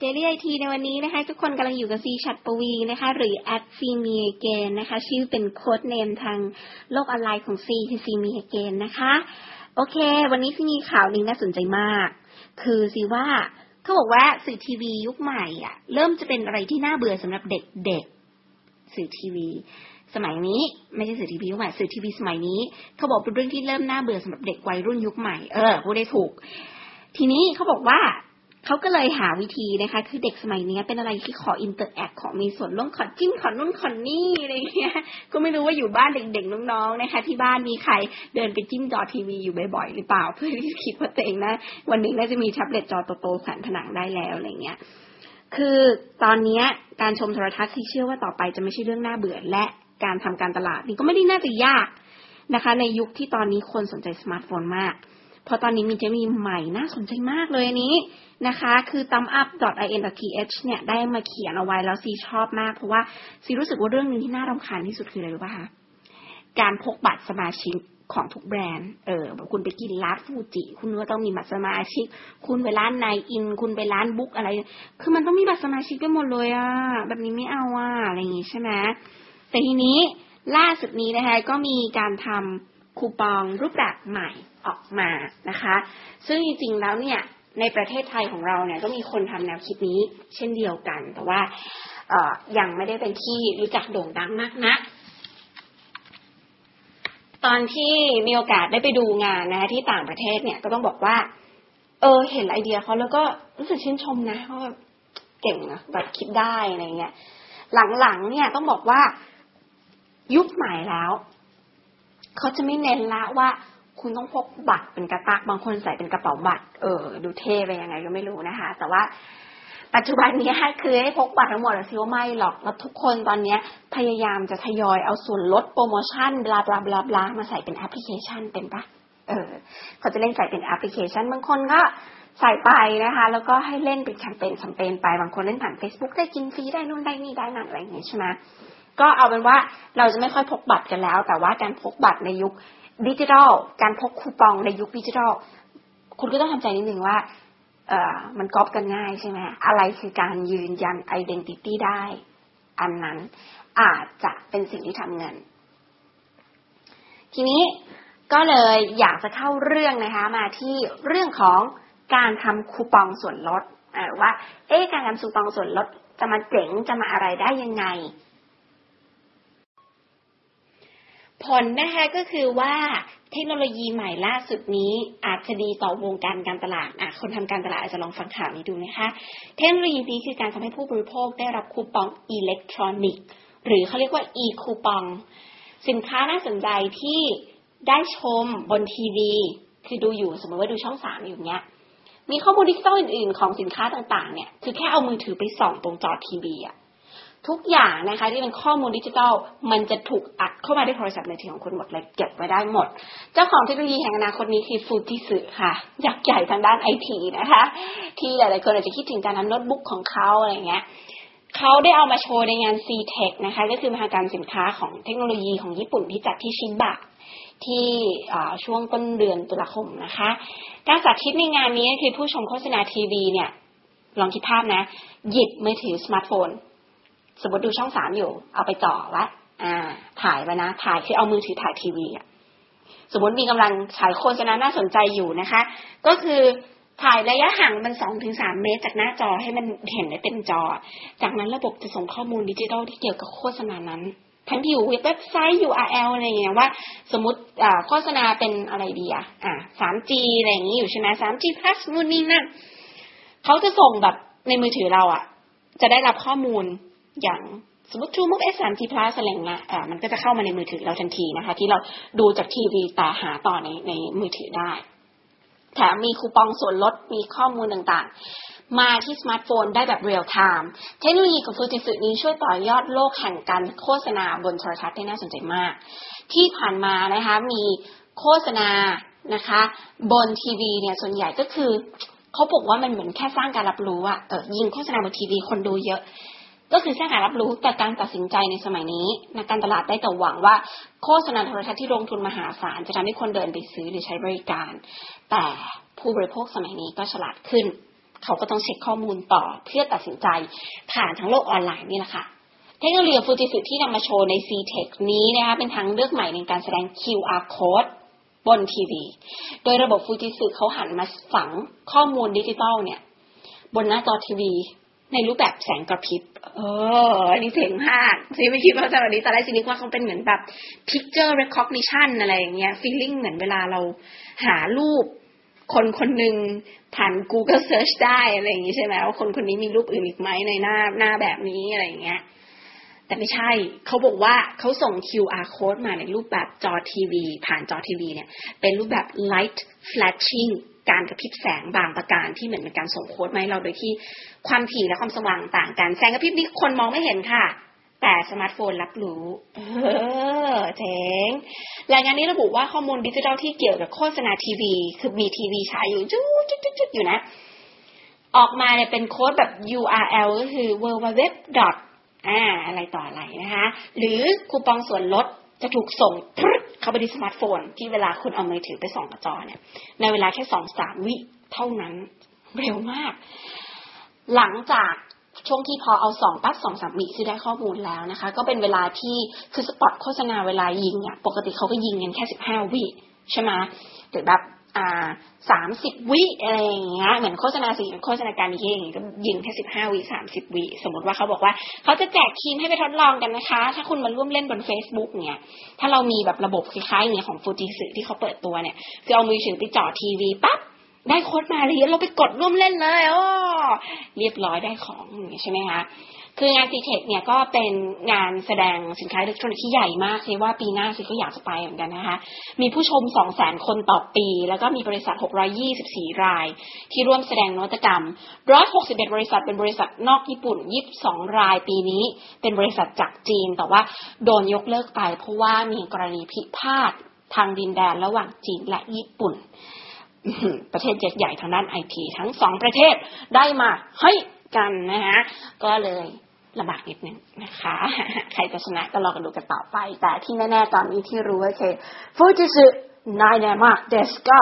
เดลี่ไอทีในวันนี้นะคะ ทุกคนกำลังอยู่กับซีชัดปวีนะคะ หรือ at see me again นะคะ ชื่อเป็นโค้ดเนมทางโลกออนไลน์ของซีคือ see me again นะคะ โอเค วันนี้ซีมีข่าวหนึ่งน่าสนใจมาก คือซีว่าเขาบอกว่าสื่อทีวียุคใหม่อะ เริ่มจะเป็นอะไรที่น่าเบื่อสำหรับเด็กๆสื่อทีวี สมัยนี้ไม่ใช่สื่อทีวียุคใหม่สื่อทีวีสมัยนี้เขาบอกเป็นเรื่องที่เริ่มน่าเบื่อสำหรับเด็กวัยรุ่นยุคใหม่เออพูดได้ถูก ทีนี้เขาบอกว่า เขาก็เลยหาวิธีนะคะ คือเด็กสมัยนี้เป็นอะไรที่ขอ interact ขอมีส่วนร่วมขอจิ้มขอนู่นขอนี่อะไรเงี้ย ก็ไม่รู้ว่าอยู่บ้านเด็กๆน้องๆนะคะ ที่บ้านมีใครเดินไปจิ้มจอทีวีอยู่บ่อยๆหรือเปล่า เพื่อที่จะคิดว่าตัวเองนะ วันหนึ่งน่าจะมีแท็บเล็ตจอโตๆแขวนผนังได้แล้วอะไรเงี้ย คือตอนนี้การชมโทรทัศน์ที่เชื่อว่าต่อไปจะไม่ใช่เรื่องน่าเบื่อและการทำการตลาดนี่ก็ไม่ได้น่าจะยากนะคะ ในยุคที่ตอนนี้คนสนใจสมาร์ทโฟนมาก เพราะตอนนี้มีเทคโนโลยีใหม่น่าสนใจมากเลยนี้นะคะ คือ t h u m b up in th เนี่ยได้มาเขียนเอาไว้แล้วซีชอบมาก เพราะว่าซีรู้สึกว่าเรื่องนึงที่น่ารำคาญที่สุดคืออะไรรู้ป่ะคะการพกบัตรสมาชิกของทุกแบรนด์ เออ คุณไปกินร้านฟูจิ คุณก็ต้องมีบัตรสมาชิก คุณไปร้านนายอินทร์ คุณไปร้าน book อะไร คือมันต้องมีบัตรสมาชิกไปหมดเลยอะแบบนี้ไม่เอาอะอะไรอย่างงี้ใช่ไหมแต่ทีนี้ล่าสุดนี้นะคะก็มีการทำ คูปองรูปแบบใหม่ออกมานะคะ ซึ่งจริงๆแล้วเนี่ยในประเทศไทยของเราเนี่ยก็มีคนทำแนวคิดนี้เช่นเดียวกัน แต่ว่าเออยังไม่ได้เป็นที่รู้จักโด่งดังมากนะตอนที่มีโอกาสได้ไปดูงานนะคะที่ต่างประเทศเนี่ยก็ต้องบอกว่า เออ เห็นไอเดียเขาแล้วก็รู้สึกชื่นชมนะเขาเก่งนะแบบคิดได้อะไรเงี้ยหลังๆเนี่ยต้องบอกว่ายุคใหม่แล้ว เขาจะไม่เน้นละว่าคุณต้องพกบัตรเป็นกระตักบางคนใส่เป็นกระเป๋าบัตรเออดูเท่ไปยังไงก็ไม่รู้นะคะ แต่ว่าปัจจุบันนี้คือให้พกบัตรทั้งหมดซีว่าไม่หรอกแล้วทุกคนตอนนี้พยายามจะทยอยเอาส่วนลดโปรโมชั่น blah blah blah blah มาใส่เป็นแอปพลิเคชันเป็นปะเออเขาจะเล่นใส่เป็นแอปพลิเคชันบางคนก็ใส่ไปนะคะ แล้วก็ให้เล่นเป็นแคมเปญแคมเปญไปบางคนเล่นผ่าน Facebook ได้กินฟรีได้นู่นได้นี่ได้นั่นอะไรอย่างเงี้ยใช่ไหม ก็เอาเป็นว่าเราจะไม่ค่อยพกบัตรกันแล้ว แต่ว่าการพกบัตรในยุคดิจิทัล การพกคูปองในยุคดิจิทัล คุณก็ต้องทำใจนิดนึงว่าเอ่อมันก๊อปกันง่ายใช่ไหมอะไรคือการยืนยัน identity ได้ อันนั้นอาจจะเป็นสิ่งที่ทำเงิน ทีนี้ก็เลยอยากจะเข้าเรื่องนะคะ มาที่เรื่องของการทำคูปองส่วนลดว่า เอ๊ะการทำคูปองส่วนลดจะมาเจ๋งจะมาอะไรได้ยังไง ผลนะคะก็คือว่าเทคโนโลยีใหม่ล่าสุดนี้อาจจะดีต่อวงการการตลาดอะคนทำการตลาดอาจจะลองฟังข่าวนี้ดูนะคะ เทคโนโลยีนี้คือการทำให้ผู้บริโภคได้รับคูปองอิเล็กทรอนิกส์หรือเขาเรียกว่า e คูปอง สินค้าน่าสนใจที่ได้ชมบนทีวี คือดูอยู่สมมติว่าดูช่องสามอยู่เนี้ย มีข้อมูลดิจิตอลอื่น ๆ ของสินค้าต่าง ๆ เนี่ย คือแค่เอามือถือไปส่องตรงจอทีวีอะ ทุกอย่างนะคะที่เป็นข้อมูลดิจิทัลมันจะถูกอัดเข้ามาในโทรศัพท์ในทีของคุณหมดเลยเก็บไว้ได้หมด เจ้าของเทคโนโลยีแห่งอนาคตนี้คือฟูจิสึค่ะ ยักษ์ใหญ่ทางด้านไอทีนะคะ ที่หลายๆคนอาจจะคิดถึงการทำโน้ตบุ๊กของเขาอะไรเงี้ยเขาได้เอามาโชว์ในงาน C-Tech นะคะ ก็คือมหกรรมสินค้าของเทคโนโลยีของญี่ปุ่นที่จัดที่ชิบะที่ช่วงต้นเดือนตุลาคมนะคะ การสาธิตในงานนี้คือผู้ชมโฆษณาทีวีเนี่ย ลองคิดภาพนะ หยิบมือถือสมาร์ทโฟน สมมติดูช่องสามอยู่ เอาไปจ่อไว้อ่า ถ่ายไว้นะ ถ่ายคือเอามือถือถ่ายทีวีอะสมมติมีกำลังฉายโฆษณาน่าสนใจอยู่นะคะ ก็คือถ่ายระยะห่างมันสองถึงสามเมตรจากหน้าจอให้มันเห็นได้เต็มจอ จากนั้นระบบจะส่งข้อมูลดิจิทัลที่เกี่ยวกับโฆษณานั้น ทั้งอยู่เว็บไซต์ URL อะไรอย่างเงี้ยว่า สมมติโฆษณาเป็นอะไรดีอะอ่า 3G อะไรอย่างงี้อยู่ใช่ไหม 3G plus นู่นนี่นั่นเขาจะส่งแบบในมือถือเราอะจะได้รับข้อมูล อย่างสมมติ True Move S 3G plus อะไรเงี้ยอ่ามันก็จะเข้ามาในมือถือเราทันทีนะคะ ที่เราดูจากทีวีแต่หาต่อในในมือถือได้ แถมมีคูปองส่วนลดมีข้อมูลต่างๆ มาที่สมาร์ทโฟนได้แบบเรียลไทม์เทคโนโลยีของฟูจิสึนี้ช่วยต่อยอดโลกแห่งการโฆษณาบนโทรทัศน์ได้น่าสนใจมาก ที่ผ่านมานะคะมีโฆษณานะคะ บนทีวีเนี่ยส่วนใหญ่ก็คือเขาบอกว่ามันเหมือนแค่สร้างการรับรู้อะเออยิงโฆษณาบนทีวีคนดูเยอะ ก็คือสร้างการรับรู้แต่การตัดสินใจในสมัยนี้นักการตลาดได้แต่หวังว่า โฆษณาโทรทัศน์ที่ลงทุนมหาศาลจะทำให้คนเดินไปซื้อหรือใช้บริการ แต่ผู้บริโภคสมัยนี้ก็ฉลาดขึ้น เขาก็ต้องเช็คข้อมูลต่อเพื่อตัดสินใจผ่านทั้งโลกออนไลน์นี่แหละค่ะเทคโนโลยีฟูจิสึที่นำมาโชว์ใน CEATEC นี้นะคะเป็นทางเลือกใหม่ในการแสดง QR code บนทีวี โดยระบบฟูจิสึเขาหันมาฝังข้อมูลดิจิตอลเนี่ย บนหน้าจอทีวี ในรูปแบบแสงกระพริบ เออ อันนี้เจ๋งมากซีไม่คิดว่าจะแบบนี้ตอนแรกซีนึกว่าเขาเป็นเหมือนแบบ picture recognition อะไรอย่างเงี้ย feeling เหมือนเวลาเราหารูปคนคนหนึ่งผ่าน Google Search ได้อะไรอย่างงี้ใช่ไหมว่าคนคนนี้มีรูปอื่นอีกไหมในหน้าหน้าแบบนี้อะไรอย่างเงี้ย แต่ไม่ใช่ เขาบอกว่าเขาส่ง QR code มาในรูปแบบจอทีวี ผ่านจอทีวีเนี่ย เป็นรูปแบบ light flashing การกระพริบแสงบางประการที่เหมือนเป็นการส่งโค้ดมาให้เราโดยที่ความถี่และความสว่างต่างกันแสงกระพริบนี้คนมองไม่เห็นค่ะ แต่สมาร์ทโฟนรับรู้ เออเจ๋งรายงานนี้ระบุว่าข้อมูลดิจิทัลที่เกี่ยวกับโฆษณาทีวี คือมีทีวีฉายอยู่จุ๊ดจุ๊ดจุ๊ดอยู่นะ ออกมาเนี่ยเป็นโค้ดแบบ URL ก็คือ www. อ่าอะไรต่ออะไรนะคะ หรือคูปองส่วนลดจะถูกส่งพรึด เข้าไปในสมาร์ทโฟน ที่เวลาคุณเอามือถือไปส่องกะจอเนี่ย ในเวลาแค่สองสามวิเท่านั้นเร็วมาก หลังจากช่วงที่พอเอาสองปั๊บสองสามวิที่ได้ข้อมูลแล้วนะคะ ก็เป็นเวลาที่คือสปอตโฆษณาเวลายิงอะปกติเขาก็ยิงกันแค่สิบห้าวิใช่ไหมหรือแบบ อ่าสามสิบวิอะไรอย่างเงี้ยเหมือนโฆษณาสิโฆษณาการนี้อย่างเงี้ยก็ยิงแค่สิบห้าวิสามสิบวิสมมติว่าเขาบอกว่าเขาจะแจกครีมให้ไปทดลองกันนะคะ ถ้าคุณมาร่วมเล่นบน Facebook เนี่ยถ้าเรามีแบบระบบคล้ายๆอย่างเงี้ยของฟูจิสึที่เขาเปิดตัวเนี่ยคือเอามือถือไปจ่อทีวีปั๊บ ได้โค้ดมาเลยเราไปกดร่วมเล่นเลยโอ้เรียบร้อยได้ของใช่ไหมคะคืองาน CEATEC เนี่ยก็เป็นงานแสดงสินค้าอิเล็กทรอนิกส์ที่ใหญ่มากเลยว่าปีหน้าซีก็อยากจะไปเหมือนกันนะคะ มีผู้ชม 200,000 คนต่อปี แล้วก็มีบริษัท 624 ราย ที่ร่วมแสดงนวัตกรรม 161 บริษัทเป็นบริษัทนอกญี่ปุ่น 22 รายปีนี้ เป็นบริษัทจากจีน แต่ว่าโดนยกเลิกไปเพราะว่ามีกรณีพิพาททางดินแดนระหว่างจีนและญี่ปุ่น ประเทศใหญ่ๆทางด้านไอทีทั้งสองประเทศได้มาให้กันนะคะก็เลยลำบากนิดนึงนะคะ ใครจะชนะก็รอกันดูกันต่อไป แต่ที่แน่ ๆ ตอนนี้ที่รู้ก็คือฟูจิสึนายแนมากเดสกา